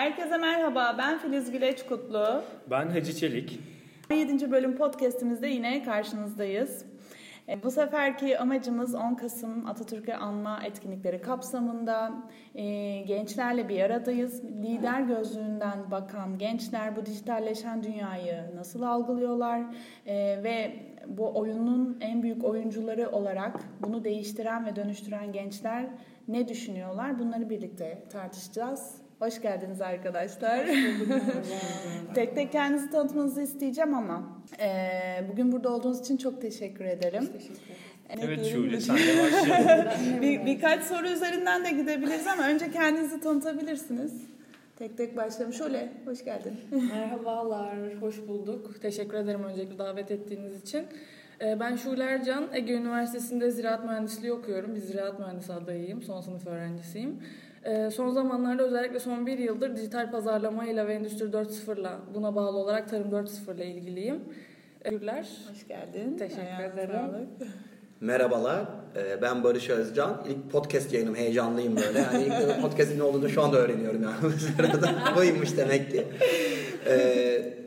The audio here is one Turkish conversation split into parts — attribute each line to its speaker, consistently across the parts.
Speaker 1: Herkese merhaba. Ben Filiz Güleç Kutlu.
Speaker 2: Ben Hacı Çelik.
Speaker 1: 7. bölüm podcastimizde yine karşınızdayız. E, bu seferki amacımız 10 Kasım Atatürk'ü anma etkinlikleri kapsamında e, gençlerle bir aradayız. Lider gözlüğünden bakan gençler bu dijitalleşen dünyayı nasıl algılıyorlar e, ve bu oyunun en büyük oyuncuları olarak bunu değiştiren ve dönüştüren gençler ne düşünüyorlar? Bunları birlikte tartışacağız. Hoş geldiniz arkadaşlar. tek tek kendinizi tanıtmanızı isteyeceğim ama e, bugün burada olduğunuz için çok teşekkür ederim.
Speaker 2: Evet, evet Şule sen de başlayalım.
Speaker 1: bir, birkaç soru üzerinden de gidebiliriz ama önce kendinizi tanıtabilirsiniz. Tek tek başlayalım. Şöyle, hoş geldin.
Speaker 3: Merhabalar, hoş bulduk. Teşekkür ederim öncelikle davet ettiğiniz için. Ben Şule Ercan, Ege Üniversitesi'nde ziraat mühendisliği okuyorum. Bir ziraat mühendisi adayıyım, son sınıf öğrencisiyim. Ee, son zamanlarda özellikle son bir yıldır dijital pazarlamayla ve Endüstri 4.0'la buna bağlı olarak Tarım 4.0'la ilgiliyim. Teşekkürler.
Speaker 1: Hoş geldin.
Speaker 3: Teşekkür ederim. Sağlık.
Speaker 4: Merhabalar, ee, ben Barış Özcan. İlk podcast yayınım, heyecanlıyım böyle. Yani ilk podcast'in ne olduğunu şu anda öğreniyorum yani. Buymuş demek ki. Ee,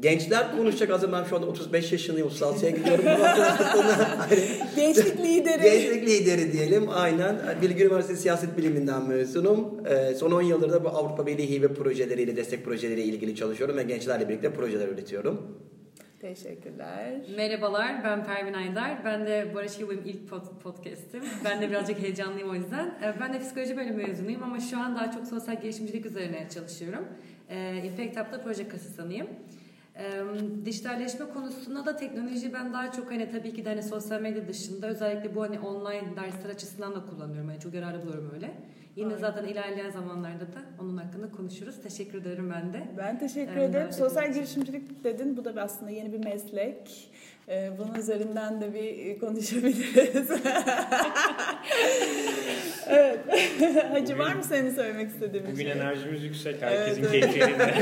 Speaker 4: Gençler konuşacak az ben şu anda 35 yaşındayım 36'ya gidiyorum.
Speaker 1: Gençlik lideri.
Speaker 4: Gençlik lideri diyelim aynen. Bilgi Üniversitesi Siyaset Biliminden mezunum. Ee, son 10 yıldır da bu Avrupa Birliği hibe projeleriyle, destek projeleriyle ilgili çalışıyorum ve gençlerle birlikte projeler üretiyorum.
Speaker 1: Teşekkürler.
Speaker 5: Merhabalar, ben Pervin Aydar. Ben de Barış Yılım ilk pod- podcast'im. Ben de birazcık heyecanlıyım o yüzden. Ee, ben de psikoloji bölümü mezunuyum ama şu an daha çok sosyal girişimcilik üzerine çalışıyorum. Ee, Impact Hub'da proje asistanıyım. E, dijitalleşme konusunda da teknoloji ben daha çok hani tabii ki de hani sosyal medya dışında özellikle bu hani online dersler açısından da kullanıyorum. Yani çok yararlı buluyorum öyle. Yine Aynen. zaten ilerleyen zamanlarda da onun hakkında konuşuruz. Teşekkür ederim ben de.
Speaker 1: Ben teşekkür ee, ederim. Sosyal girişimcilik dedin. Bu da aslında yeni bir meslek. Ee, bunun üzerinden de bir konuşabiliriz. evet. Hacı bugün, var mı senin söylemek istediğin
Speaker 2: Bugün şey? enerjimiz yüksek. Herkesin evet, keyfi yerinde.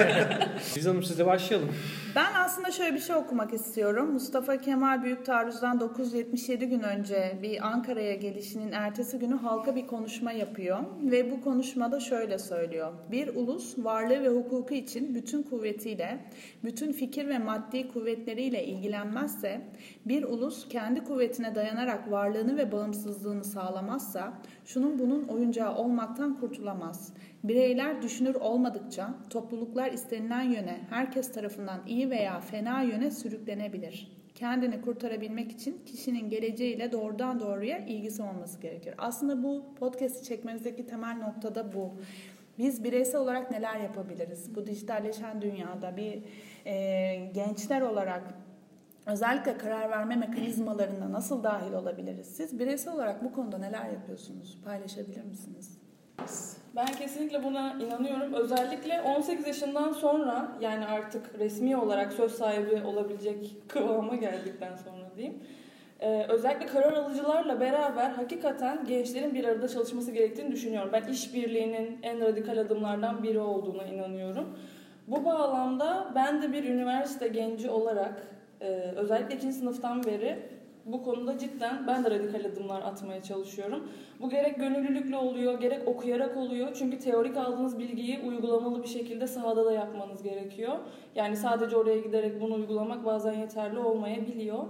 Speaker 2: Biz Hanım size başlayalım.
Speaker 1: Ben aslında şöyle bir şey okumak istiyorum. Mustafa Kemal Büyük Taarruz'dan 977 gün önce bir Ankara'ya gelişinin ertesi günü halka bir konuşma yapıyor. Ve bu konuşmada şöyle söylüyor. Bir ulus varlığı ve hukuku için bütün kuvvetiyle, bütün fikir ve maddi kuvvetleriyle ilgilenmezse, bir ulus kendi kuvvetine dayanarak varlığını ve bağımsızlığını sağlamazsa, şunun bunun oyuncağı olmaktan kurtulamaz. Bireyler düşünür olmadıkça topluluklar istenilen yöne herkes tarafından iyi veya fena yöne sürüklenebilir. Kendini kurtarabilmek için kişinin geleceğiyle doğrudan doğruya ilgisi olması gerekir. Aslında bu podcast'i çekmemizdeki temel noktada bu. Biz bireysel olarak neler yapabiliriz? Bu dijitalleşen dünyada bir e, gençler olarak özellikle karar verme mekanizmalarına nasıl dahil olabiliriz? Siz bireysel olarak bu konuda neler yapıyorsunuz? Paylaşabilir misiniz?
Speaker 3: Ben kesinlikle buna inanıyorum. Özellikle 18 yaşından sonra yani artık resmi olarak söz sahibi olabilecek kıvama geldikten sonra diyeyim. Ee, özellikle karar alıcılarla beraber hakikaten gençlerin bir arada çalışması gerektiğini düşünüyorum. Ben işbirliğinin en radikal adımlardan biri olduğuna inanıyorum. Bu bağlamda ben de bir üniversite genci olarak e, özellikle ikinci sınıftan beri bu konuda cidden ben de radikal adımlar atmaya çalışıyorum. Bu gerek gönüllülükle oluyor, gerek okuyarak oluyor. Çünkü teorik aldığınız bilgiyi uygulamalı bir şekilde sahada da yapmanız gerekiyor. Yani sadece oraya giderek bunu uygulamak bazen yeterli olmayabiliyor.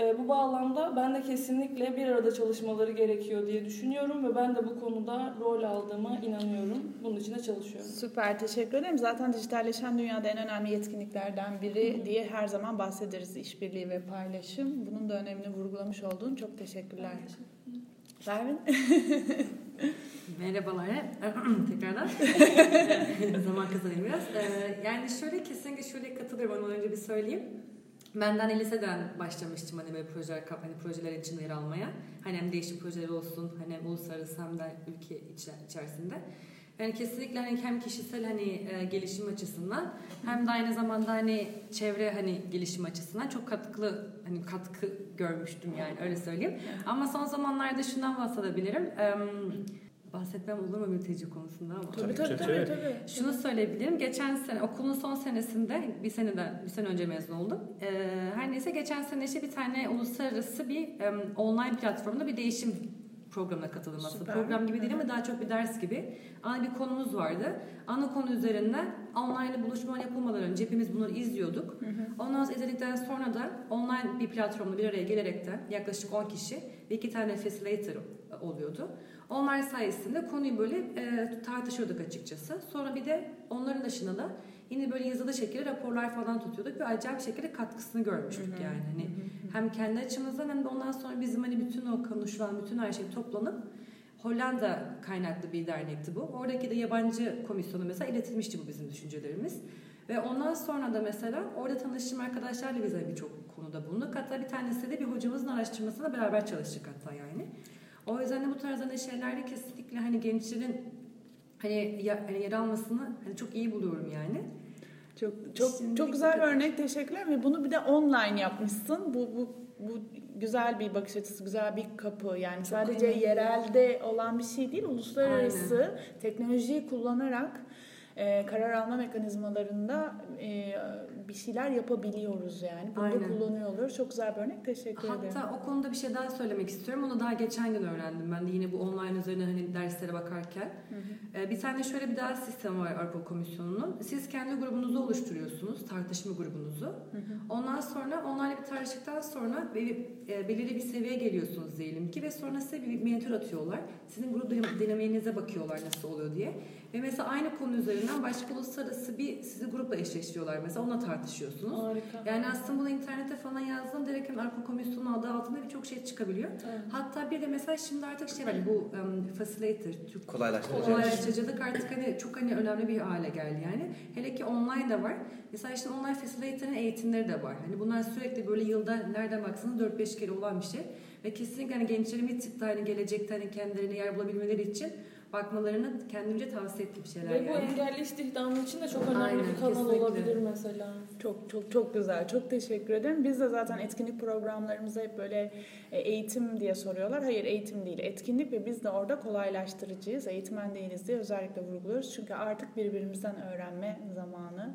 Speaker 3: E, bu bağlamda ben de kesinlikle bir arada çalışmaları gerekiyor diye düşünüyorum ve ben de bu konuda rol aldığıma inanıyorum. Bunun için de çalışıyorum.
Speaker 1: Süper, teşekkür ederim. Zaten dijitalleşen dünyada en önemli yetkinliklerden biri diye her zaman bahsederiz. işbirliği ve paylaşım. Bunun da önemini vurgulamış olduğun çok teşekkürler. Pervin?
Speaker 5: Merhabalar. Tekrardan. Zaman kazanayım biraz. Ee, yani şöyle kesinlikle şöyle katılıyorum. Ondan önce bir söyleyeyim. Ben de hani liseden başlamıştım hani böyle projeler, hani projeler için yer almaya. Hani hem değişik projeler olsun hani uluslararası hem de ülke içerisinde. Yani kesinlikle hani hem kişisel hani e, gelişim açısından hem de aynı zamanda hani çevre hani gelişim açısından çok katkılı hani katkı görmüştüm yani öyle söyleyeyim. Ama son zamanlarda şundan bahsedebilirim. Eee bahsetmem olur mu mülteci konusunda ama.
Speaker 1: Tabii tabii tabii. tabii.
Speaker 5: Şunu söyleyebilirim. Geçen sene okulun son senesinde bir senede bir sene önce mezun oldum. Ee, her neyse geçen sene işte bir tane uluslararası bir um, online platformda bir değişim programına katıldım aslında.
Speaker 1: Süper.
Speaker 5: Program gibi değil
Speaker 1: Hı hı.
Speaker 5: ama daha çok bir ders gibi. Ana bir konumuz vardı. Ana konu üzerinden online buluşma yapılmadan önce hepimiz bunları izliyorduk. Ondan sonra izledikten sonra da online bir platformda bir araya gelerekten yaklaşık 10 kişi ve iki tane facilitator oluyordu. Onlar sayesinde konuyu böyle e, tartışıyorduk açıkçası. Sonra bir de onların dışında da yine böyle yazılı şekilde raporlar falan tutuyorduk ve acayip şekilde katkısını görmüştük yani. Hani hem kendi açımızdan hem de ondan sonra bizim hani bütün o konuşulan bütün her şey toplanıp Hollanda kaynaklı bir dernekti bu. Oradaki de yabancı komisyonu mesela iletilmişti bu bizim düşüncelerimiz. Ve ondan sonra da mesela orada tanıştığım arkadaşlarla biz hani birçok konuda bulunduk. Hatta bir tanesi de bir hocamızın araştırmasına beraber çalıştık hatta yani. O yüzden de bu tarz hani şeylerde kesinlikle hani gençlerin hani, ya, hani yer almasını hani çok iyi buluyorum yani.
Speaker 1: Çok çok
Speaker 5: Şimdi
Speaker 1: çok güzel bir örnek. Teşekkürler ve bunu bir de online yapmışsın. Bu bu bu güzel bir bakış açısı, güzel bir kapı. Yani sadece
Speaker 5: önemli.
Speaker 1: yerelde olan bir şey değil, uluslararası teknolojiyi kullanarak e, karar alma mekanizmalarında e, bir şeyler yapabiliyoruz yani. Bunu
Speaker 5: Aynen.
Speaker 1: kullanıyor oluyoruz. Çok güzel bir örnek. Teşekkür ederim.
Speaker 5: Hatta o konuda bir şey daha söylemek istiyorum. Onu daha geçen gün öğrendim ben de yine bu online üzerine hani derslere bakarken. Ee, Bir tane şöyle bir daha sistem var Avrupa Komisyonu'nun. Siz kendi grubunuzu oluşturuyorsunuz, tartışma grubunuzu. Ondan sonra onlarla bir tartıştıktan sonra e, belirli bir seviyeye geliyorsunuz diyelim ki ve sonra size bir mentor atıyorlar. Sizin grup dinam- dinamiğinize bakıyorlar nasıl oluyor diye. Ve mesela aynı konu üzerinden başka uluslararası bir sizi grupla eşleştiriyorlar. Mesela onunla tartışıyorsunuz.
Speaker 1: Harika.
Speaker 5: Yani aslında bunu internete falan yazdığım direkt hemen Avrupa Komisyonu adı altında birçok şey çıkabiliyor. Hatta bir de mesela şimdi artık şey var bu um, facilitator, Türk
Speaker 4: Kolaylaştırıcı.
Speaker 5: kolaylaştırıcılık artık hani çok hani önemli bir hale geldi yani. Hele ki online de var. Mesela işte online facilitator'ın eğitimleri de var. Hani bunlar sürekli böyle yılda nereden baksanız 4-5 kere olan bir şey. Ve kesinlikle hani gençlerin bir tık daha hani gelecekte hani kendilerine yer bulabilmeleri için bakmalarını kendimce tavsiye ettiğim şeyler
Speaker 3: Ve bu
Speaker 5: yani.
Speaker 3: engelli istihdamı için de çok önemli
Speaker 5: Aynen,
Speaker 3: bir kanal
Speaker 5: kesinlikle.
Speaker 3: olabilir mesela.
Speaker 1: Çok çok çok güzel. Çok teşekkür ederim. Biz de zaten etkinlik programlarımızda hep böyle e, eğitim diye soruyorlar. Hayır eğitim değil. Etkinlik ve biz de orada kolaylaştırıcıyız. Eğitmen değiliz diye özellikle vurguluyoruz. Çünkü artık birbirimizden öğrenme zamanı.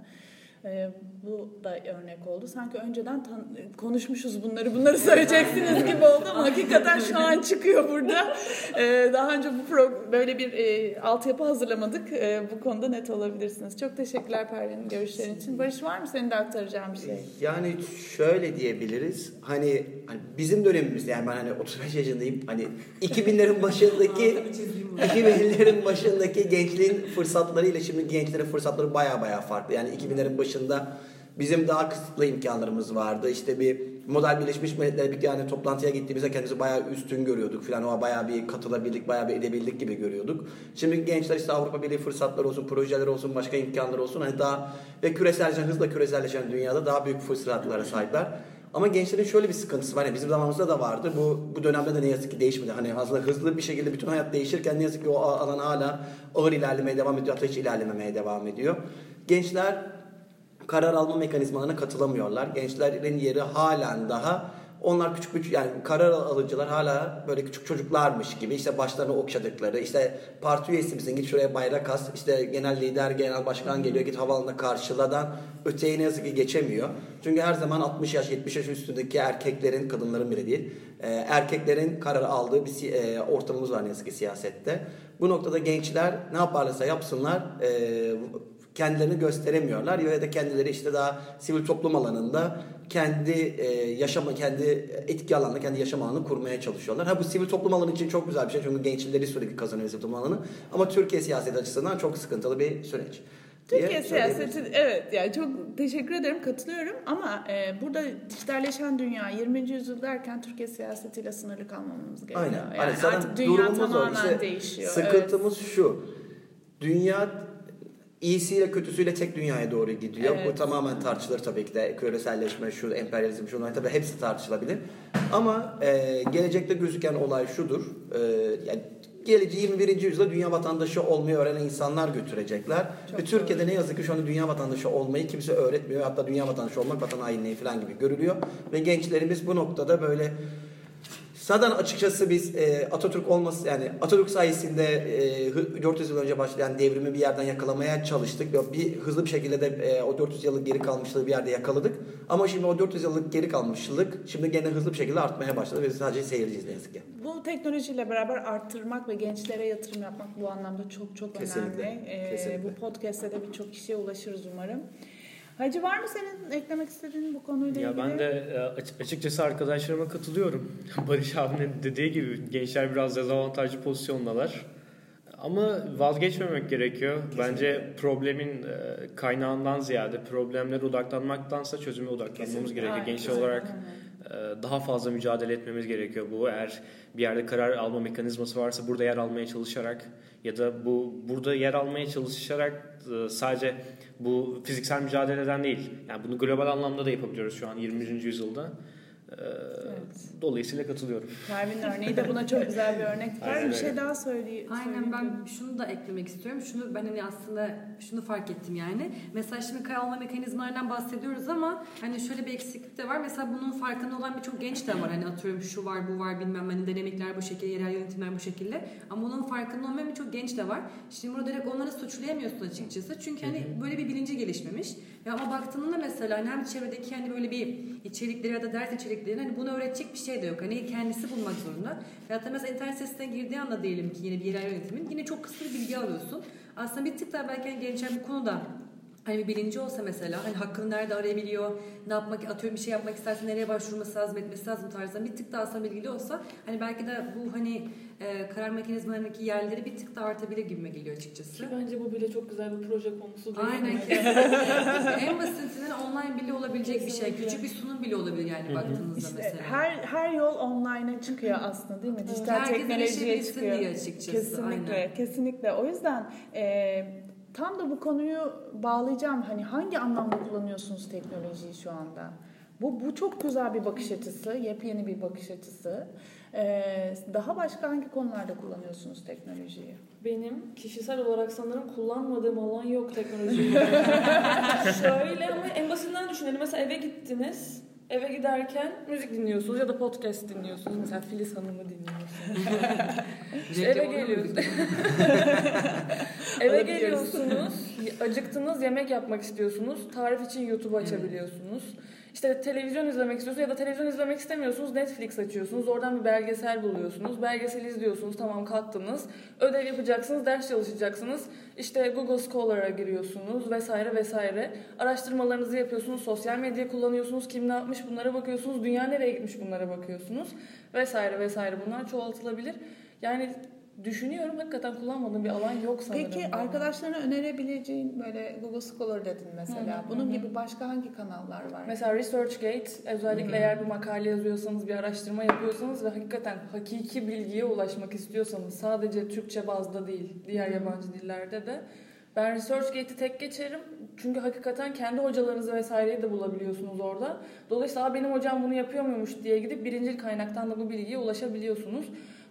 Speaker 1: E, bu da örnek oldu. Sanki önceden tan- konuşmuşuz bunları, bunları söyleyeceksiniz gibi oldu ama hakikaten şu an çıkıyor burada. E, daha önce bu pro- böyle bir e, altyapı hazırlamadık. E, bu konuda net olabilirsiniz. Çok teşekkürler Pervin'in görüşlerin için. Barış var mı senin de aktaracağın bir şey?
Speaker 4: Yani şöyle diyebiliriz. Hani, hani bizim dönemimizde yani ben hani 35 yaşındayım. Hani 2000'lerin başındaki 2000'lerin başındaki gençliğin fırsatlarıyla şimdi gençlerin fırsatları baya baya farklı. Yani 2000'lerin başında bizim daha kısıtlı imkanlarımız vardı. İşte bir model Birleşmiş Milletler bir yani toplantıya gittiğimizde kendimizi bayağı üstün görüyorduk falan. O bayağı bir katılabildik, bayağı bir edebildik gibi görüyorduk. Şimdi gençler işte Avrupa Birliği fırsatları olsun, projeler olsun, başka imkanlar olsun. Hani daha ve küreselleşen, hızla küreselleşen dünyada daha büyük fırsatlara sahipler. Ama gençlerin şöyle bir sıkıntısı var. Yani bizim zamanımızda da vardı. Bu bu dönemde de ne yazık ki değişmedi. Hani aslında hızlı bir şekilde bütün hayat değişirken ne yazık ki o alan hala ağır ilerlemeye devam ediyor. Hatta hiç ilerlememeye devam ediyor. Gençler karar alma mekanizmalarına katılamıyorlar. Gençlerin yeri halen daha onlar küçük küçük yani karar alıcılar hala böyle küçük çocuklarmış gibi işte başlarını okşadıkları işte parti üyesi misin git şuraya bayrak as işte genel lider genel başkan geliyor git havaalanında karşıladan öteye ne yazık ki geçemiyor. Çünkü her zaman 60 yaş 70 yaş üstündeki erkeklerin kadınların bile değil e, erkeklerin karar aldığı bir e, ortamımız var ne yazık ki siyasette. Bu noktada gençler ne yaparlarsa yapsınlar e, kendilerini gösteremiyorlar ya da kendileri işte daha sivil toplum alanında kendi e, yaşama kendi etki alanını kendi yaşam alanını kurmaya çalışıyorlar. Ha bu sivil toplum alanı için çok güzel bir şey çünkü gençleri sürekli kazanıyor sivil toplum alanı ama Türkiye siyaseti açısından çok sıkıntılı bir süreç.
Speaker 1: Türkiye siyaseti evet yani çok teşekkür ederim katılıyorum ama e, burada dijitalleşen dünya 20. yüzyıl derken Türkiye siyasetiyle sınırlı kalmamamız gerekiyor.
Speaker 4: Aynen.
Speaker 1: Yani
Speaker 4: Aynen.
Speaker 1: Artık dünya tamamen
Speaker 4: İşte
Speaker 1: değişiyor.
Speaker 4: Sıkıntımız şu. Dünya iyisiyle kötüsüyle tek dünyaya doğru gidiyor.
Speaker 1: Evet.
Speaker 4: Bu tamamen tartışılır tabii ki de. Küreselleşme, şu emperyalizm, şunlar tabii hepsi tartışılabilir. Ama e, gelecekte gözüken olay şudur. E, yani geleceği 21. yüzyılda dünya vatandaşı olmayı öğrenen insanlar götürecekler.
Speaker 1: Çok
Speaker 4: Ve Türkiye'de ne yazık ki şu anda dünya vatandaşı olmayı kimse öğretmiyor. Hatta dünya vatandaşı olmak vatan hainliği falan gibi görülüyor. Ve gençlerimiz bu noktada böyle Zaten açıkçası biz e, Atatürk olması yani Atatürk sayesinde e, hı- 400 yıl önce başlayan devrimi bir yerden yakalamaya çalıştık. Ve bir hızlı bir şekilde de e, o 400 yıllık geri kalmışlığı bir yerde yakaladık. Ama şimdi o 400 yıllık geri kalmışlık şimdi gene hızlı bir şekilde artmaya başladı ve sadece seyirciyiz ne yazık ki.
Speaker 1: Bu teknolojiyle beraber arttırmak ve gençlere yatırım yapmak bu anlamda çok çok
Speaker 4: Kesinlikle,
Speaker 1: önemli. Ee,
Speaker 4: kesinlikle.
Speaker 1: bu podcast'te de birçok kişiye ulaşırız umarım. Hacı var mı senin eklemek istediğin bu konuyla
Speaker 2: Ya
Speaker 1: ilgili?
Speaker 2: ben de e, açık- açıkçası arkadaşlarıma katılıyorum. Barış abinin dediği gibi gençler biraz dezavantajlı pozisyondalar. Ama vazgeçmemek gerekiyor. Bence problemin e, kaynağından ziyade problemlere odaklanmaktansa çözüme odaklanmamız
Speaker 4: Kesinlikle.
Speaker 2: gerekiyor.
Speaker 1: Aynen,
Speaker 2: olarak
Speaker 1: aynen.
Speaker 2: E, daha fazla mücadele etmemiz gerekiyor. Bu eğer bir yerde karar alma mekanizması varsa burada yer almaya çalışarak ya da bu burada yer almaya çalışarak e, sadece bu fiziksel mücadeleden değil. Yani bunu global anlamda da yapabiliyoruz şu an 20. yüzyılda. E, Dolayısıyla katılıyorum.
Speaker 1: Pervin'in örneği de buna çok güzel bir örnek. Var bir şey daha söyleyeyim.
Speaker 5: Aynen ben şunu da eklemek istiyorum. Şunu ben hani aslında şunu fark ettim yani. Mesela şimdi karar alma mekanizmalarından bahsediyoruz ama hani şöyle bir eksiklik de var. Mesela bunun farkında olan birçok genç de var. Hani atıyorum şu var bu var bilmem hani dinamikler bu şekilde, yerel yönetimler bu şekilde. Ama bunun farkında olmayan birçok genç de var. Şimdi burada direkt onları suçlayamıyorsun açıkçası. Çünkü hani böyle bir bilinci gelişmemiş. Ya ama baktığında mesela hani hem çevredeki hani böyle bir içerikleri ya da ders içeriklerini hani bunu öğretecek bir şey de yok. Hani kendisi bulmak zorunda. Ya da mesela internet sitesine girdiği anda diyelim ki yine bir yerel yönetimin yine çok kısa bir bilgi alıyorsun. Aslında bir tık daha belki hani gençler bu konuda hani bir bilinci olsa mesela hani hakkını nerede arayabiliyor, ne yapmak atıyorum bir şey yapmak isterse nereye başvurması lazım, etmesi lazım tarzında bir tık daha aslında bilgili olsa hani belki de bu hani e, karar mekanizmalarındaki yerleri bir tık daha artabilir gibime geliyor açıkçası.
Speaker 3: Ki bence bu bile çok güzel bir proje konusu değil
Speaker 5: Aynen
Speaker 3: mi?
Speaker 5: kesinlikle. en basitinden online bile olabilecek bir şey.
Speaker 3: Kesinlikle.
Speaker 5: Küçük bir sunum bile olabilir yani baktığınızda
Speaker 1: İşte
Speaker 5: mesela.
Speaker 1: her her yol online'a çıkıyor aslında değil mi? Dijital
Speaker 5: Herkes
Speaker 1: teknolojiye çıkıyor.
Speaker 5: diye açıkçası,
Speaker 1: Kesinlikle,
Speaker 5: aynen.
Speaker 1: kesinlikle. O yüzden e, tam da bu konuyu bağlayacağım. Hani hangi anlamda kullanıyorsunuz teknolojiyi şu anda? Bu bu çok güzel bir bakış açısı, yepyeni bir bakış açısı. E, daha başka hangi konularda kullanıyorsunuz teknolojiyi?
Speaker 3: Benim kişisel olarak sanırım kullanmadığım alan yok teknoloji. Şöyle ama en basitinden düşünelim. Mesela eve gittiniz. Eve giderken müzik dinliyorsunuz ya da podcast dinliyorsunuz. Mesela Filiz Hanım'ı dinliyorsunuz. İşte eve geliyorsunuz. eve geliyorsunuz. Acıktınız, yemek yapmak istiyorsunuz. Tarif için YouTube açabiliyorsunuz. İşte televizyon izlemek istiyorsunuz ya da televizyon izlemek istemiyorsunuz. Netflix açıyorsunuz. Oradan bir belgesel buluyorsunuz. Belgesel izliyorsunuz. Tamam kalktınız. Ödev yapacaksınız, ders çalışacaksınız. İşte Google Scholar'a giriyorsunuz vesaire vesaire. Araştırmalarınızı yapıyorsunuz. Sosyal medya kullanıyorsunuz. Kim ne yapmış bunlara bakıyorsunuz. Dünya nereye gitmiş bunlara bakıyorsunuz. Vesaire vesaire bunlar çoğaltılabilir. Yani düşünüyorum hakikaten kullanmadığım bir alan yok sanırım.
Speaker 1: Peki
Speaker 3: benim.
Speaker 1: arkadaşlarına önerebileceğin böyle Google Scholar dedin mesela.
Speaker 3: Hı hı,
Speaker 1: Bunun
Speaker 3: hı.
Speaker 1: gibi başka hangi kanallar var?
Speaker 3: Mesela ResearchGate özellikle eğer bir makale yazıyorsanız, bir araştırma yapıyorsanız ve hakikaten hakiki bilgiye ulaşmak istiyorsanız sadece Türkçe bazda değil, diğer yabancı dillerde de ben ResearchGate'i tek geçerim. Çünkü hakikaten kendi hocalarınızı vesaireyi de bulabiliyorsunuz orada. Dolayısıyla "Aa, benim hocam bunu yapıyor muymuş diye gidip birincil kaynaktan da bu bilgiye ulaşabiliyorsunuz.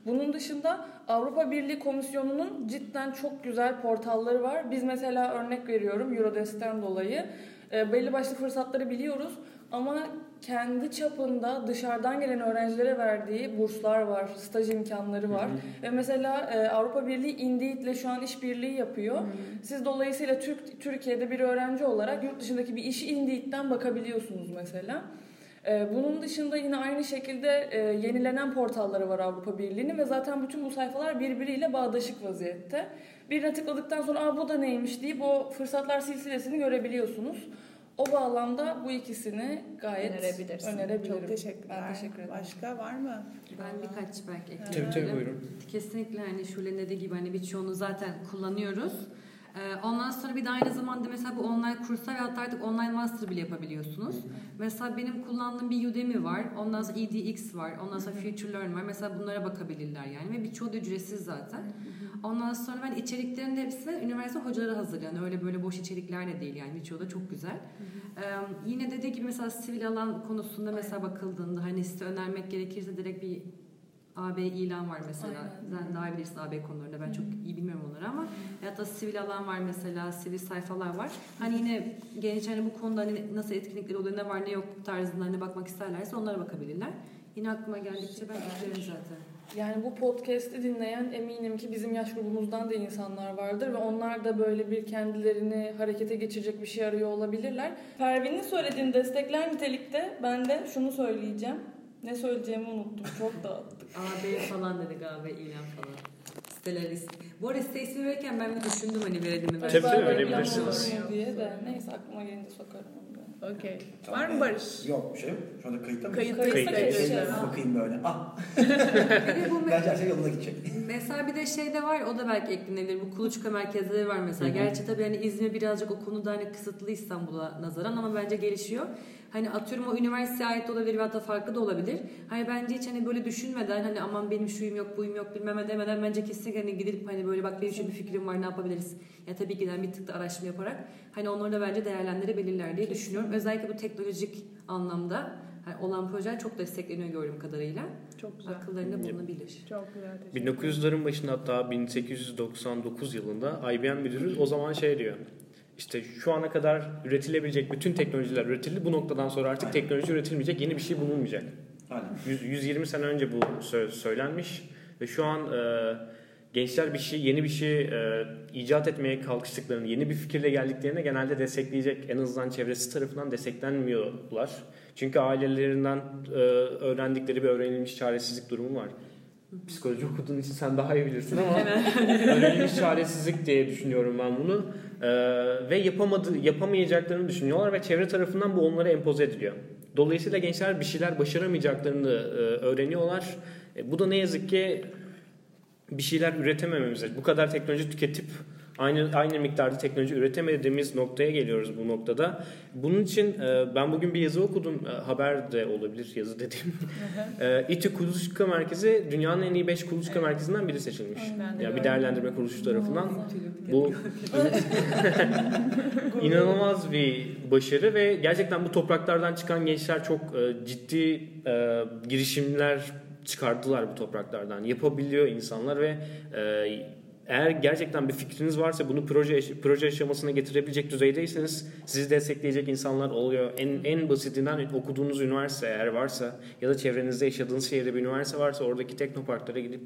Speaker 3: Bunun dışında Avrupa Birliği Komisyonu'nun cidden çok güzel portalları var. Biz mesela örnek veriyorum Eurodesk'ten dolayı e, belli başlı fırsatları biliyoruz ama kendi çapında dışarıdan gelen öğrencilere verdiği burslar var, staj imkanları var. Ve mesela e, Avrupa Birliği Indeed'le şu an işbirliği yapıyor. Siz dolayısıyla Türk Türkiye'de bir öğrenci olarak yurt dışındaki bir işi Indeed'den bakabiliyorsunuz mesela. Ee, Bunun dışında yine aynı şekilde e, yenilenen portalları var Avrupa Birliği'nin ve zaten bütün bu sayfalar birbiriyle bağdaşık vaziyette. Birine tıkladıktan sonra Aa, bu da neymiş deyip o fırsatlar silsilesini görebiliyorsunuz. O bağlamda bu ikisini gayet
Speaker 1: önerebilirsin.
Speaker 3: önerebilirim.
Speaker 1: Çok teşekkürler.
Speaker 3: Ben teşekkür ederim.
Speaker 1: Başka var mı?
Speaker 5: Ben birkaç belki
Speaker 2: Tabii tabii
Speaker 5: ekleyebilirim.
Speaker 2: buyurun.
Speaker 5: Kesinlikle hani Şule'nin dediği gibi hani birçoğunu zaten kullanıyoruz. Ee, Ondan sonra bir de aynı zamanda mesela bu online kurslar ve hatta artık online master bile yapabiliyorsunuz. Mesela benim kullandığım bir Udemy var. Ondan sonra EDX var. Ondan sonra Future Learn var. Mesela bunlara bakabilirler yani. Ve birçoğu da ücretsiz zaten. Ondan sonra ben içeriklerin de hepsi üniversite hocaları hazırlayan. Öyle böyle boş içerikler de değil yani. Birçoğu da çok güzel. Ee, yine dediği gibi mesela sivil alan konusunda mesela bakıldığında hani size önermek gerekirse direkt bir AB ilan var mesela.
Speaker 3: Aynen.
Speaker 5: Daha iyi bilirsin AB konularında. Ben çok iyi bilmiyorum onları ama hatta sivil alan var mesela. Sivil sayfalar var. Hani yine genç hani bu konuda hani nasıl etkinlikler oluyor, ne var ne yok tarzında hani bakmak isterlerse onlara bakabilirler. Yine aklıma geldikçe ben eklerim zaten.
Speaker 3: Yani bu podcast'i dinleyen eminim ki bizim yaş grubumuzdan da insanlar vardır ve onlar da böyle bir kendilerini harekete geçirecek bir şey arıyor olabilirler. Pervin'in söylediğini destekler nitelikte ben de şunu söyleyeceğim. Ne söyleyeceğimi unuttum. Çok dağıttık.
Speaker 5: AB falan dedik AB ilan falan. Siteler is- Bu arada site ismi verirken ben bir düşündüm hani verelim mi?
Speaker 2: Tabii, tabii, verebilirsiniz.
Speaker 3: diye de neyse aklıma gelince sokarım onu da.
Speaker 1: Okey. Var mı Barış?
Speaker 4: Yok bir şey yok. Şu anda kayıtta mı?
Speaker 3: Kayıtta
Speaker 1: Kayıttayız.
Speaker 3: geçeceğiz.
Speaker 4: Bakayım böyle. Ah bence her şey yoluna gidecek.
Speaker 5: Mesela bir de şey de var o da belki eklenebilir. Bu kuluçka merkezleri var mesela. Gerçi tabii hani İzmir birazcık o konuda hani kısıtlı İstanbul'a nazaran ama bence gelişiyor. Hani atıyorum o üniversiteye ait olabilir veyahut da farklı da olabilir. Hani bence hiç hani böyle düşünmeden hani aman benim şuyum yok buyum yok bilmem ne demeden bence kesinlikle hani gidip hani böyle bak benim şöyle bir fikrim var ne yapabiliriz. Ya tabii ki de bir tık da araştırma yaparak hani onları da bence değerlendirebilirler diye düşünüyorum. Özellikle bu teknolojik anlamda hani olan projeler çok destekleniyor gördüğüm kadarıyla.
Speaker 1: Çok güzel.
Speaker 5: Akıllarında bulunabilir.
Speaker 1: Çok güzel. teşekkür
Speaker 2: 1900'ların başında hatta 1899 yılında IBM müdürü o zaman şey diyor. İşte şu ana kadar üretilebilecek bütün teknolojiler üretildi. Bu noktadan sonra artık teknoloji üretilmeyecek, yeni bir şey bulunmayacak.
Speaker 4: Aynen.
Speaker 2: 100 120 sene önce bu sö- söylenmiş ve şu an e, gençler bir şey, yeni bir şey e, icat etmeye kalkıştıklarını, yeni bir fikirle geldiklerinde genelde destekleyecek, en azından çevresi tarafından desteklenmiyorlar. Çünkü ailelerinden e, öğrendikleri bir öğrenilmiş çaresizlik durumu var. Psikoloji okuduğun için sen daha iyi bilirsin ama öğrenilmiş çaresizlik diye düşünüyorum ben bunu. Ee, ve yapamadı, yapamayacaklarını düşünüyorlar ve çevre tarafından bu onlara empoze ediliyor. Dolayısıyla gençler bir şeyler başaramayacaklarını e, öğreniyorlar. E, bu da ne yazık ki bir şeyler üretemememize, bu kadar teknoloji tüketip aynı aynı miktarda teknoloji üretemediğimiz noktaya geliyoruz bu noktada. Bunun için e, ben bugün bir yazı okudum, e, haber de olabilir yazı dediğim. e, İTÜ Kuluçka Merkezi dünyanın en iyi 5 kuluçka merkezinden biri seçilmiş.
Speaker 1: De
Speaker 2: Ya bir değerlendirme kuruluşu tarafından. Bu inanılmaz bir başarı ve gerçekten bu topraklardan çıkan gençler çok e, ciddi e, girişimler çıkardılar bu topraklardan. Yapabiliyor insanlar ve e, eğer gerçekten bir fikriniz varsa bunu proje proje aşamasına getirebilecek düzeydeyseniz sizi destekleyecek insanlar oluyor. En en basitinden okuduğunuz üniversite eğer varsa ya da çevrenizde yaşadığınız şehirde bir üniversite varsa oradaki teknoparklara gidip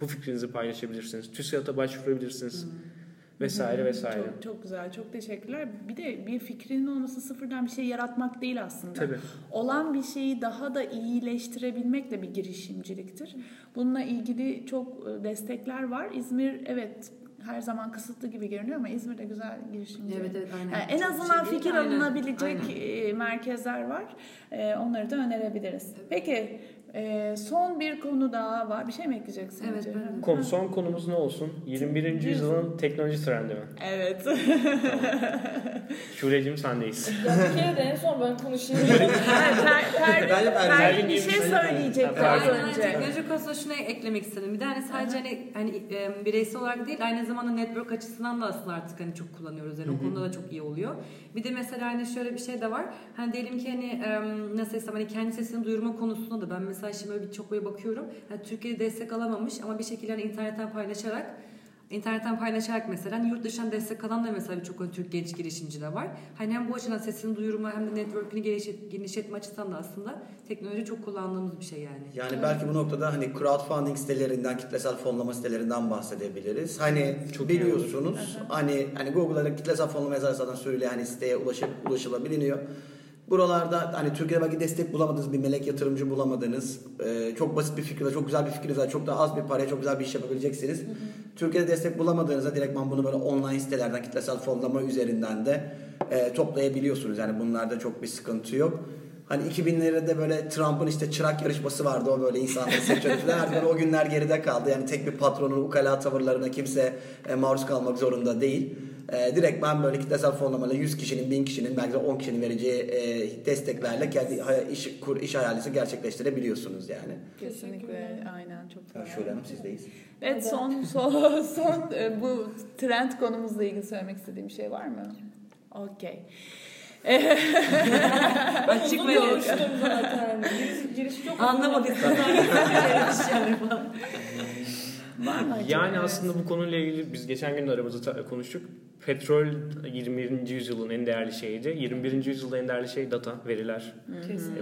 Speaker 2: bu fikrinizi paylaşabilirsiniz. TÜSİAD'a başvurabilirsiniz. Vesaire vesaire.
Speaker 1: Çok, çok güzel, çok teşekkürler. Bir de bir fikrinin olması sıfırdan bir şey yaratmak değil aslında.
Speaker 2: Tabii.
Speaker 1: Olan bir şeyi daha da iyileştirebilmek de bir girişimciliktir. Bununla ilgili çok e, destekler var. İzmir evet her zaman kısıtlı gibi görünüyor ama İzmir'de güzel girişimci.
Speaker 5: Evet evet aynen.
Speaker 1: Yani en azından
Speaker 5: şey
Speaker 1: fikir
Speaker 5: aynen,
Speaker 1: alınabilecek
Speaker 5: aynen.
Speaker 1: e, merkezler var. E, Onları da önerebiliriz. Peki e, son bir konu daha var. Bir şey mi ekleyeceksin?
Speaker 5: Evet, ben.
Speaker 2: Konu, son konumuz ne olsun? 21. yüzyılın teknoloji trendi mi?
Speaker 1: Evet.
Speaker 2: Şule'cim sendeyiz.
Speaker 3: Ya bir kere de en son ben konuşayım.
Speaker 1: Pervin, bir şey söyleyecekti az önce.
Speaker 5: teknoloji konusunda şunu eklemek istedim. Bir de hani sadece hani, hani e, bireysel olarak değil aynı zamanda network açısından da aslında artık hani çok kullanıyoruz. Yani o konuda da çok iyi oluyor. Bir de mesela hani şöyle bir şey de var. Hani diyelim ki hani e, nasıl desem hani kendi sesini duyurma konusunda da ben mesela şimdi böyle birçok böyle bakıyorum. Hani Türkiye'de destek alamamış ama bir şekilde hani internetten paylaşarak İnternetten paylaşarak mesela hani yurt dışından destek alan da mesela birçok hani Türk genç girişimci de var. Hani hem bu açıdan sesini duyurma hem de network'ünü gelişet, genişletme açısından da aslında teknoloji çok kullandığımız bir şey yani.
Speaker 4: Yani belki bu noktada hani crowdfunding sitelerinden, kitlesel fonlama sitelerinden bahsedebiliriz. Hani
Speaker 2: Çok
Speaker 4: biliyorsunuz hani hani Google'da kitlesel fonlama yazarsan söyle hani siteye ulaşıp ulaşılabiliyor. Buralarda hani Türkiye'de belki destek bulamadığınız bir melek yatırımcı bulamadığınız e, çok basit bir fikirle çok güzel bir var. Çok da az bir paraya çok güzel bir iş yapabileceksiniz. Türkiye'de destek bulamadığınızda direktman bunu böyle online sitelerden kitlesel fonlama üzerinden de e, toplayabiliyorsunuz. Yani bunlarda çok bir sıkıntı yok. Hani 2000'lerde böyle Trump'ın işte çırak yarışması vardı o böyle insanları seçiyordu falan. O günler geride kaldı. Yani tek bir patronun ukala tavırlarına kimse e, maruz kalmak zorunda değil. E, direkt ben böyle kitlesel fonlamayla 100 kişinin, 1000 kişinin, belki de 10 kişinin vereceği e, desteklerle kendi hay- iş, kur, iş hayalinizi gerçekleştirebiliyorsunuz yani.
Speaker 1: Kesinlikle aynen çok
Speaker 4: Ha,
Speaker 1: güzel.
Speaker 4: Şöyle Hanım sizdeyiz.
Speaker 1: Evet son son, son e, bu trend konumuzla ilgili söylemek istediğim bir şey var mı? Okey.
Speaker 5: Net.
Speaker 3: konuştum zaten. Giriş, giriş çok.
Speaker 5: Anlamadık.
Speaker 2: Yani aslında bu konuyla ilgili biz geçen gün de aramızda ta- konuştuk. Petrol 21. yüzyılın en değerli şeyiydi. 21. yüzyılda en değerli şey data, veriler.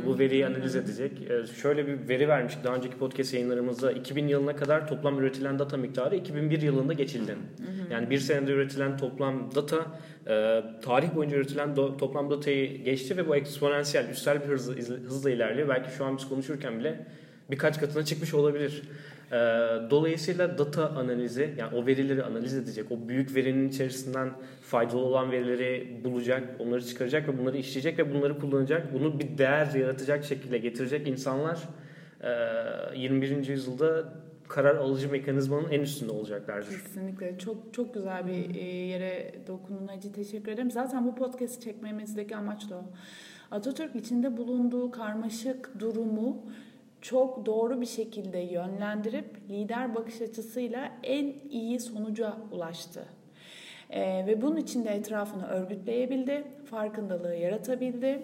Speaker 2: E, Bu veriyi analiz edecek. E, Şöyle bir veri vermiştik daha önceki podcast yayınlarımızda. 2000 yılına kadar toplam üretilen data miktarı 2001 yılında geçildi. Yani bir senede üretilen toplam data e, tarih boyunca üretilen do- toplam datayı geçti ve bu eksponansiyel, üstel bir hızla, hızla ilerliyor. Belki şu an biz konuşurken bile birkaç katına çıkmış olabilir. E, Dolayısıyla data analizi, yani o verileri analiz edecek, o büyük verinin içerisinden faydalı olan verileri bulacak, onları çıkaracak ve bunları işleyecek ve bunları kullanacak. Bunu bir değer yaratacak şekilde getirecek insanlar e, 21. yüzyılda karar alıcı mekanizmanın en üstünde olacaklardır.
Speaker 1: Kesinlikle çok çok güzel bir e, yere dokundun Hacı teşekkür ederim. Zaten bu podcast'i çekmemizdeki amaç da o. Atatürk içinde bulunduğu karmaşık durumu çok doğru bir şekilde yönlendirip lider bakış açısıyla en iyi sonuca ulaştı. Ee, ve bunun için de etrafını örgütleyebildi, farkındalığı yaratabildi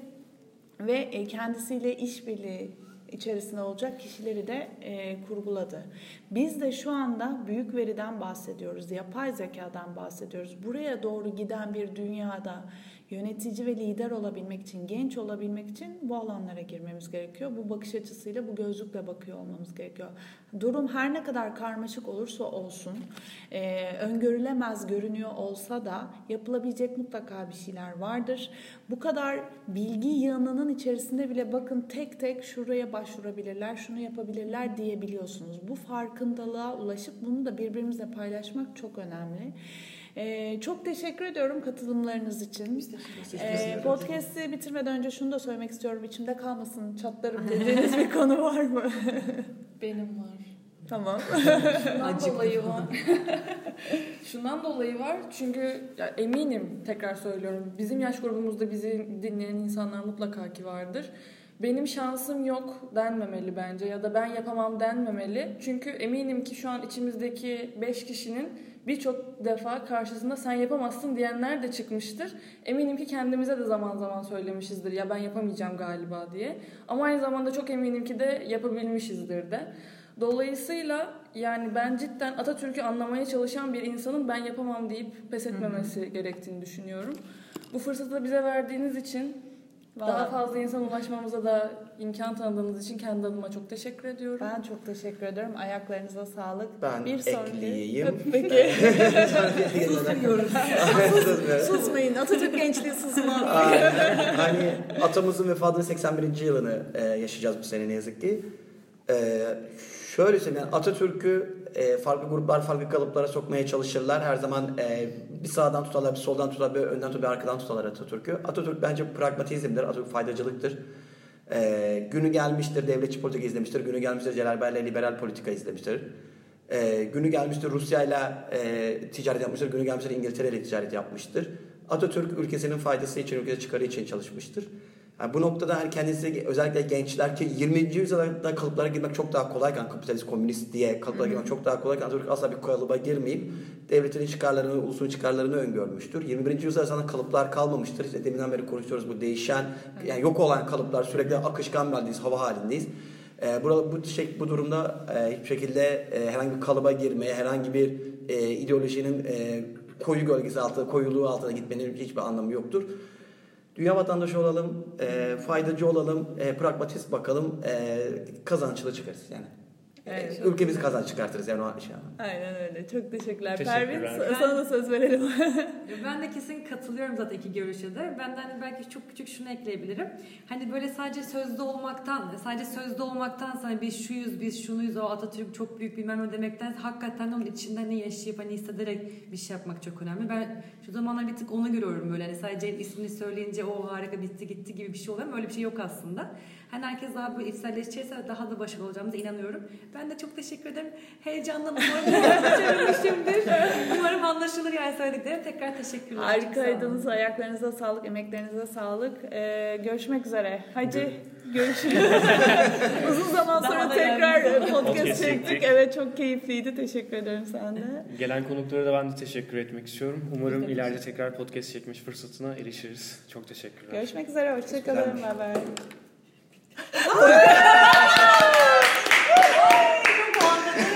Speaker 1: ve e, kendisiyle işbirliği içerisinde olacak kişileri de e, kurguladı. Biz de şu anda büyük veriden bahsediyoruz, yapay zekadan bahsediyoruz. Buraya doğru giden bir dünyada yönetici ve lider olabilmek için, genç olabilmek için bu alanlara girmemiz gerekiyor. Bu bakış açısıyla, bu gözlükle bakıyor olmamız gerekiyor. Durum her ne kadar karmaşık olursa olsun, e, öngörülemez görünüyor olsa da yapılabilecek mutlaka bir şeyler vardır. Bu kadar bilgi yığınının içerisinde bile bakın tek tek şuraya başvurabilirler, şunu yapabilirler diyebiliyorsunuz. Bu farkındalığa ulaşıp bunu da birbirimizle paylaşmak çok önemli. Ee, çok teşekkür ediyorum katılımlarınız için. Ee, podcast'i bitirmeden önce şunu da söylemek istiyorum. İçimde kalmasın çatlarım dediğiniz bir konu var mı?
Speaker 3: Benim var.
Speaker 1: tamam.
Speaker 3: Şundan
Speaker 5: Acıktım.
Speaker 3: dolayı var. Şundan dolayı var çünkü ya eminim tekrar söylüyorum bizim yaş grubumuzda bizi dinleyen insanlar mutlaka ki vardır. Benim şansım yok denmemeli bence ya da ben yapamam denmemeli. Çünkü eminim ki şu an içimizdeki 5 kişinin birçok defa karşısında sen yapamazsın diyenler de çıkmıştır. Eminim ki kendimize de zaman zaman söylemişizdir ya ben yapamayacağım galiba diye. Ama aynı zamanda çok eminim ki de yapabilmişizdir de. Dolayısıyla yani ben cidden Atatürk'ü anlamaya çalışan bir insanın ben yapamam deyip pes etmemesi gerektiğini düşünüyorum. Bu fırsatı da bize verdiğiniz için daha fazla insan ulaşmamıza da imkan tanıdığınız için kendi adıma çok teşekkür ediyorum.
Speaker 1: Ben çok teşekkür ederim. Ayaklarınıza sağlık.
Speaker 4: Ben
Speaker 1: bir sonraki...
Speaker 4: ekleyeyim.
Speaker 1: Peki.
Speaker 4: Susmuyoruz.
Speaker 1: Susmayın. Atatürk gençliği susmaz.
Speaker 4: Hani atamızın vefatının 81. yılını e, yaşayacağız bu sene ne yazık ki. E, şöyle söyleyeyim yani Atatürk'ü e, farklı gruplar farklı kalıplara sokmaya çalışırlar. Her zaman e, bir sağdan tutarlar, bir soldan tutarlar, bir önden tutarlar, bir arkadan tutarlar Atatürk'ü. Atatürk bence pragmatizmdir, Atatürk faydacılıktır. E, günü gelmiştir devletçi politika izlemiştir, günü gelmiştir Celal Bayar'la liberal politika izlemiştir. E, günü gelmiştir Rusya'yla e, ticaret yapmıştır, günü gelmiştir İngiltere'yle ticaret yapmıştır. Atatürk ülkesinin faydası için, ülkesi çıkarı için çalışmıştır. Yani bu noktada hani kendisi özellikle gençler ki 20. yüzyılda kalıplara girmek çok daha kolayken kapitalist komünist diye kalıplara girmek çok daha kolayken Atatürk asla bir kalıba girmeyip devletin çıkarlarını, ulusun çıkarlarını öngörmüştür. 21. yüzyılda sana kalıplar kalmamıştır. İşte deminden beri konuşuyoruz bu değişen, yani yok olan kalıplar sürekli akışkan bir haldeyiz, hava halindeyiz. Ee, burada bu şey bu durumda e, hiçbir şekilde e, herhangi bir kalıba girmeye, herhangi bir e, ideolojinin e, koyu gölgesi altında, koyuluğu altına gitmenin hiçbir anlamı yoktur. Dünya vatandaşı olalım, e, faydacı olalım, e, pragmatist bakalım, e, kazançlı çıkarız yani.
Speaker 1: Evet.
Speaker 4: E, ülkemizi kazanç çıkartırız yani o şey.
Speaker 1: Aynen öyle. Çok teşekkürler.
Speaker 2: Teşekkürler.
Speaker 1: Pervin sana da söz verelim.
Speaker 5: Ben de kesin katılıyorum zaten iki görüşe de. Ben de hani belki çok küçük şunu ekleyebilirim. Hani böyle sadece sözde olmaktan, sadece sözde olmaktan hani biz şuyuz, biz şunuyuz, o Atatürk çok büyük bilmem ne demekten hakikaten onun içinden ne yaşayıp hani hissederek bir şey yapmak çok önemli. Ben şu zamanlar bir tık onu görüyorum böyle hani sadece ismini söyleyince o harika bitti gitti gibi bir şey oluyor ama öyle bir şey yok aslında. Hani herkes daha böyle içselleşecekse daha da başarılı olacağımıza inanıyorum. Ben de çok teşekkür ederim. Heyecandan umarım umarım anlaşılır yani söylediklerim. Tekrar teşekkürler.
Speaker 1: Harikaydınız. Ayaklarınıza sağlık, emeklerinize sağlık. Ee, görüşmek üzere. Hacı görüşürüz. Uzun zaman
Speaker 5: Daha
Speaker 1: sonra
Speaker 5: da
Speaker 1: tekrar podcast çektik. Evet çok keyifliydi. Teşekkür ederim sen de.
Speaker 2: Gelen konuklara da ben de teşekkür etmek istiyorum. Umarım
Speaker 1: de
Speaker 2: ileride tekrar podcast çekmiş fırsatına erişiriz. Çok teşekkürler.
Speaker 1: Görüşmek üzere. Hoşçakalın. Bye bye. 啊あ、ほら、